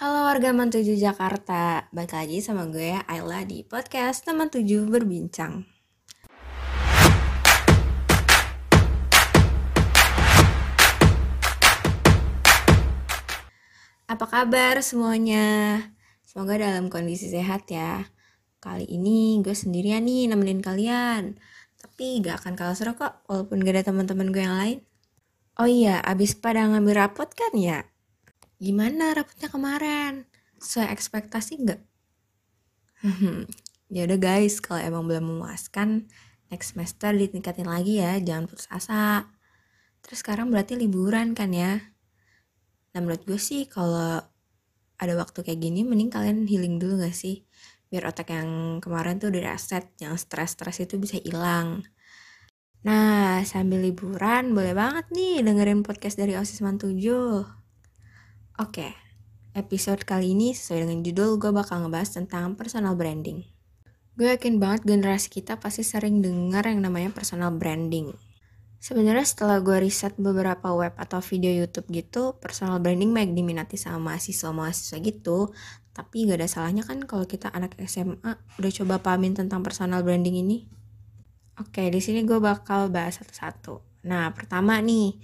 Halo warga Mantuju Jakarta, balik lagi sama gue Ayla di podcast Teman Tujuh Berbincang. Apa kabar semuanya? Semoga dalam kondisi sehat ya. Kali ini gue sendirian nih nemenin kalian. Tapi gak akan kalah seru kok, walaupun gak ada teman-teman gue yang lain. Oh iya, abis pada ngambil rapot kan ya? gimana rapatnya kemarin? Sesuai ekspektasi nggak? Hmm, ya udah guys, kalau emang belum memuaskan, next semester ditingkatin lagi ya, jangan putus asa. Terus sekarang berarti liburan kan ya? Nah menurut gue sih kalau ada waktu kayak gini, mending kalian healing dulu gak sih? Biar otak yang kemarin tuh udah reset, yang stres-stres itu bisa hilang. Nah, sambil liburan boleh banget nih dengerin podcast dari OSIS 97. Oke, okay. episode kali ini sesuai dengan judul gue bakal ngebahas tentang personal branding. Gue yakin banget generasi kita pasti sering dengar yang namanya personal branding. Sebenarnya setelah gue riset beberapa web atau video YouTube gitu, personal branding baik diminati sama mahasiswa-mahasiswa gitu, tapi gak ada salahnya kan kalau kita anak SMA udah coba pahamin tentang personal branding ini. Oke, di sini gue bakal bahas satu-satu. Nah, pertama nih,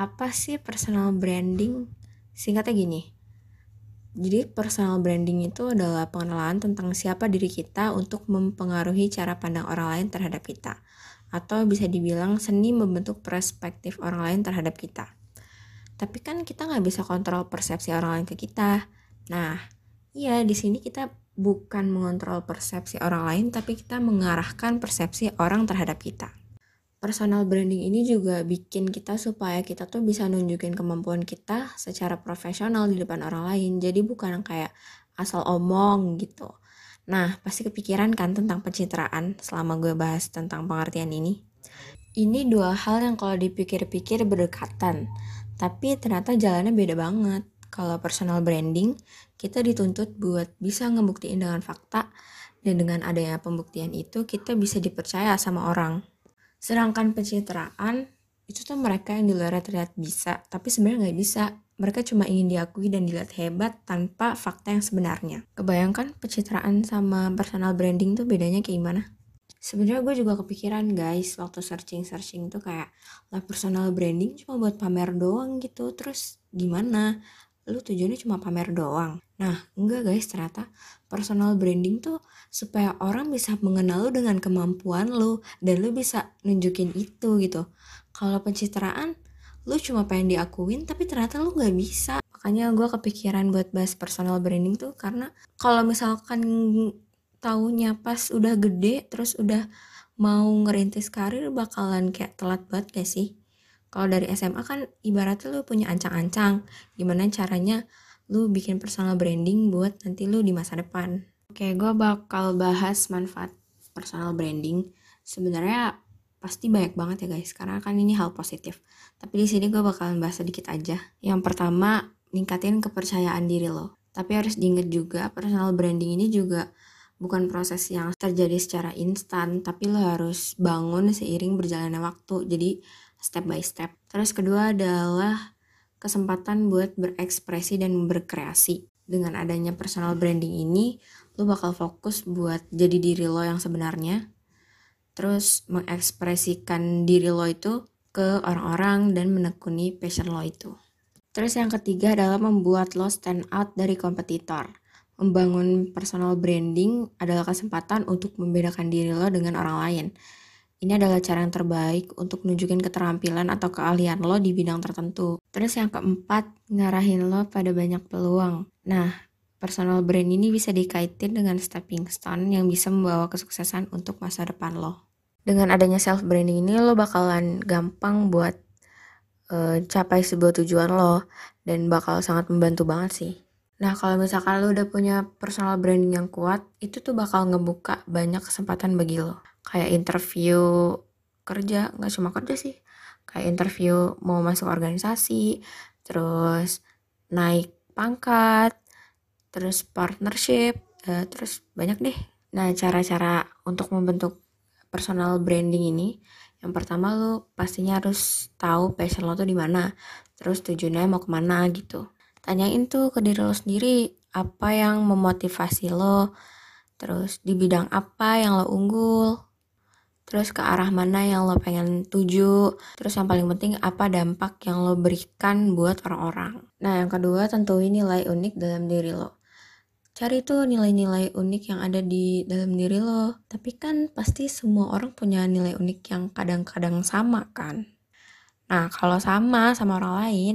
apa sih personal branding? Singkatnya gini. Jadi personal branding itu adalah pengenalan tentang siapa diri kita untuk mempengaruhi cara pandang orang lain terhadap kita atau bisa dibilang seni membentuk perspektif orang lain terhadap kita. Tapi kan kita nggak bisa kontrol persepsi orang lain ke kita. Nah, iya di sini kita bukan mengontrol persepsi orang lain, tapi kita mengarahkan persepsi orang terhadap kita. Personal branding ini juga bikin kita supaya kita tuh bisa nunjukin kemampuan kita secara profesional di depan orang lain. Jadi bukan kayak asal omong gitu. Nah, pasti kepikiran kan tentang pencitraan selama gue bahas tentang pengertian ini. Ini dua hal yang kalau dipikir-pikir berdekatan, tapi ternyata jalannya beda banget. Kalau personal branding, kita dituntut buat bisa ngebuktiin dengan fakta, dan dengan adanya pembuktian itu kita bisa dipercaya sama orang. Sedangkan pencitraan, itu tuh mereka yang di luar terlihat bisa, tapi sebenarnya nggak bisa mereka cuma ingin diakui dan dilihat hebat tanpa fakta yang sebenarnya. Kebayangkan pencitraan sama personal branding tuh bedanya kayak gimana? Sebenarnya gue juga kepikiran guys waktu searching-searching tuh kayak lah personal branding cuma buat pamer doang gitu. Terus gimana? Lu tujuannya cuma pamer doang. Nah, enggak guys, ternyata personal branding tuh supaya orang bisa mengenal lu dengan kemampuan lu dan lu bisa nunjukin itu gitu. Kalau pencitraan lu cuma pengen diakuin tapi ternyata lu nggak bisa makanya gue kepikiran buat bahas personal branding tuh karena kalau misalkan taunya pas udah gede terus udah mau ngerintis karir bakalan kayak telat banget gak sih kalau dari SMA kan ibaratnya lu punya ancang-ancang gimana caranya lu bikin personal branding buat nanti lu di masa depan. Oke gue bakal bahas manfaat personal branding. Sebenarnya pasti banyak banget ya guys. Karena kan ini hal positif. Tapi di sini gue bakalan bahas sedikit aja. Yang pertama ningkatin kepercayaan diri lo. Tapi harus diinget juga personal branding ini juga bukan proses yang terjadi secara instan tapi lo harus bangun seiring berjalannya waktu. Jadi step by step. Terus kedua adalah kesempatan buat berekspresi dan berkreasi dengan adanya personal branding ini lo bakal fokus buat jadi diri lo yang sebenarnya terus mengekspresikan diri lo itu ke orang-orang dan menekuni passion lo itu. Terus yang ketiga adalah membuat lo stand out dari kompetitor. Membangun personal branding adalah kesempatan untuk membedakan diri lo dengan orang lain. Ini adalah cara yang terbaik untuk nunjukin keterampilan atau keahlian lo di bidang tertentu. Terus yang keempat, ngarahin lo pada banyak peluang. Nah, personal brand ini bisa dikaitin dengan stepping stone yang bisa membawa kesuksesan untuk masa depan lo dengan adanya self branding ini lo bakalan gampang buat uh, capai sebuah tujuan lo dan bakal sangat membantu banget sih. Nah kalau misalkan lo udah punya personal branding yang kuat, itu tuh bakal ngebuka banyak kesempatan bagi lo. Kayak interview kerja, nggak cuma kerja sih. Kayak interview mau masuk organisasi, terus naik pangkat, terus partnership, uh, terus banyak deh. Nah cara-cara untuk membentuk personal branding ini yang pertama lo pastinya harus tahu passion lo tuh di mana terus tujuannya mau ke mana gitu tanyain tuh ke diri lo sendiri apa yang memotivasi lo terus di bidang apa yang lo unggul terus ke arah mana yang lo pengen tuju, terus yang paling penting apa dampak yang lo berikan buat orang-orang. Nah yang kedua tentuin nilai unik dalam diri lo. Cari tuh nilai-nilai unik yang ada di dalam diri lo. Tapi kan pasti semua orang punya nilai unik yang kadang-kadang sama kan. Nah kalau sama sama orang lain,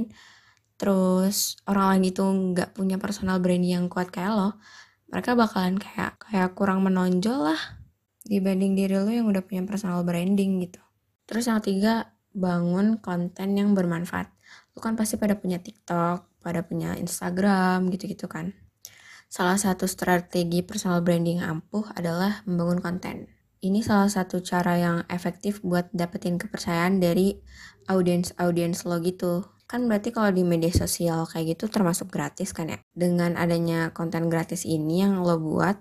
terus orang lain itu nggak punya personal branding yang kuat kayak lo, mereka bakalan kayak kayak kurang menonjol lah dibanding diri lo yang udah punya personal branding gitu. Terus yang ketiga, bangun konten yang bermanfaat. Lo kan pasti pada punya TikTok, pada punya Instagram gitu-gitu kan. Salah satu strategi personal branding ampuh adalah membangun konten. Ini salah satu cara yang efektif buat dapetin kepercayaan dari audiens-audiens lo gitu. Kan berarti kalau di media sosial kayak gitu termasuk gratis kan ya. Dengan adanya konten gratis ini yang lo buat,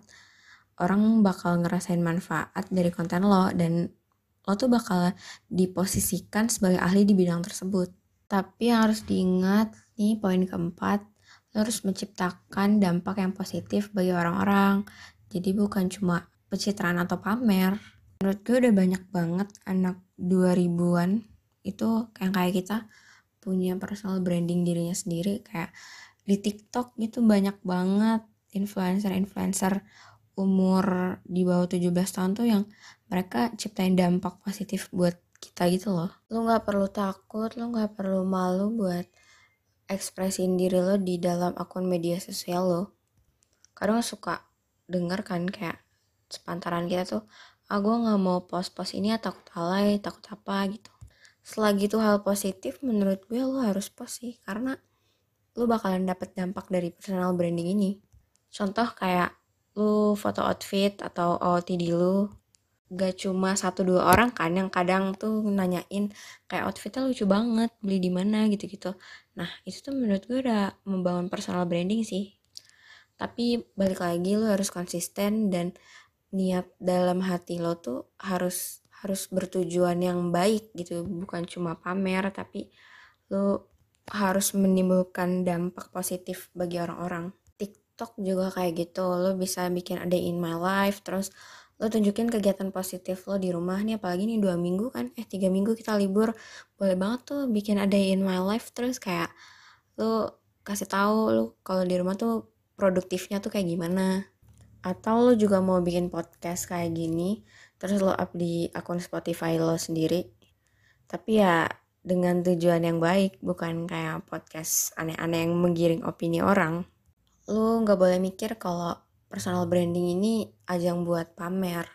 orang bakal ngerasain manfaat dari konten lo dan lo tuh bakal diposisikan sebagai ahli di bidang tersebut. Tapi yang harus diingat nih poin keempat, lo harus menciptakan dampak yang positif bagi orang-orang. Jadi bukan cuma pencitraan atau pamer. Menurut gue udah banyak banget anak 2000-an itu yang kayak kita punya personal branding dirinya sendiri kayak di TikTok itu banyak banget influencer-influencer umur di bawah 17 tahun tuh yang mereka ciptain dampak positif buat kita gitu loh. Lu gak perlu takut, lu gak perlu malu buat ekspresiin diri lo di dalam akun media sosial lo. Kadang suka denger kan kayak sepantaran kita tuh, ah gue gak mau post-post ini ya takut alay, takut apa gitu. Selagi itu hal positif menurut gue lo harus post sih, karena lo bakalan dapet dampak dari personal branding ini. Contoh kayak lu foto outfit atau OOTD lu gak cuma satu dua orang kan yang kadang tuh nanyain kayak outfitnya lucu banget beli di mana gitu gitu nah itu tuh menurut gue udah membangun personal branding sih. Tapi balik lagi lu harus konsisten dan niat dalam hati lo tuh harus harus bertujuan yang baik gitu. Bukan cuma pamer tapi lu harus menimbulkan dampak positif bagi orang-orang TikTok juga kayak gitu. Lo bisa bikin ada in my life terus lo tunjukin kegiatan positif lo di rumah nih apalagi nih dua minggu kan eh tiga minggu kita libur. Boleh banget tuh bikin ada in my life terus kayak lo kasih tahu lo kalau di rumah tuh produktifnya tuh kayak gimana. Atau lo juga mau bikin podcast kayak gini terus lo up di akun Spotify lo sendiri. Tapi ya dengan tujuan yang baik bukan kayak podcast aneh-aneh yang menggiring opini orang lu nggak boleh mikir kalau personal branding ini ajang buat pamer.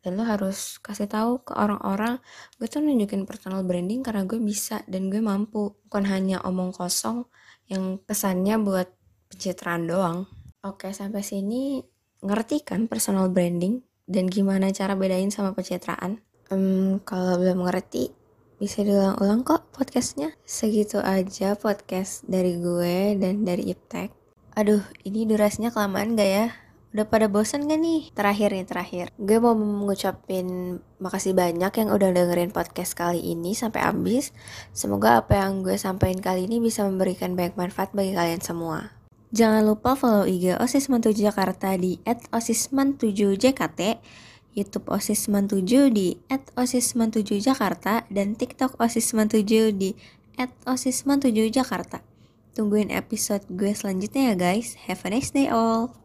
Dan lu harus kasih tahu ke orang-orang gue tuh nunjukin personal branding karena gue bisa dan gue mampu. Bukan hanya omong kosong yang kesannya buat pencitraan doang. Oke sampai sini. Ngerti kan personal branding dan gimana cara bedain sama pencitraan? Um, kalau belum ngerti bisa diulang-ulang kok podcastnya. Segitu aja podcast dari gue dan dari Iptek Aduh, ini durasinya kelamaan gak ya? Udah pada bosan gak nih? Terakhir nih, terakhir. Gue mau mengucapin makasih banyak yang udah dengerin podcast kali ini sampai habis. Semoga apa yang gue sampaikan kali ini bisa memberikan banyak manfaat bagi kalian semua. Jangan lupa follow IG Osisman 7 Jakarta di @osisman7jkt, YouTube Osisman7 di @osisman7jakarta dan TikTok Osisman7 di @osisman7jakarta. Tungguin episode gue selanjutnya ya guys. Have a nice day all.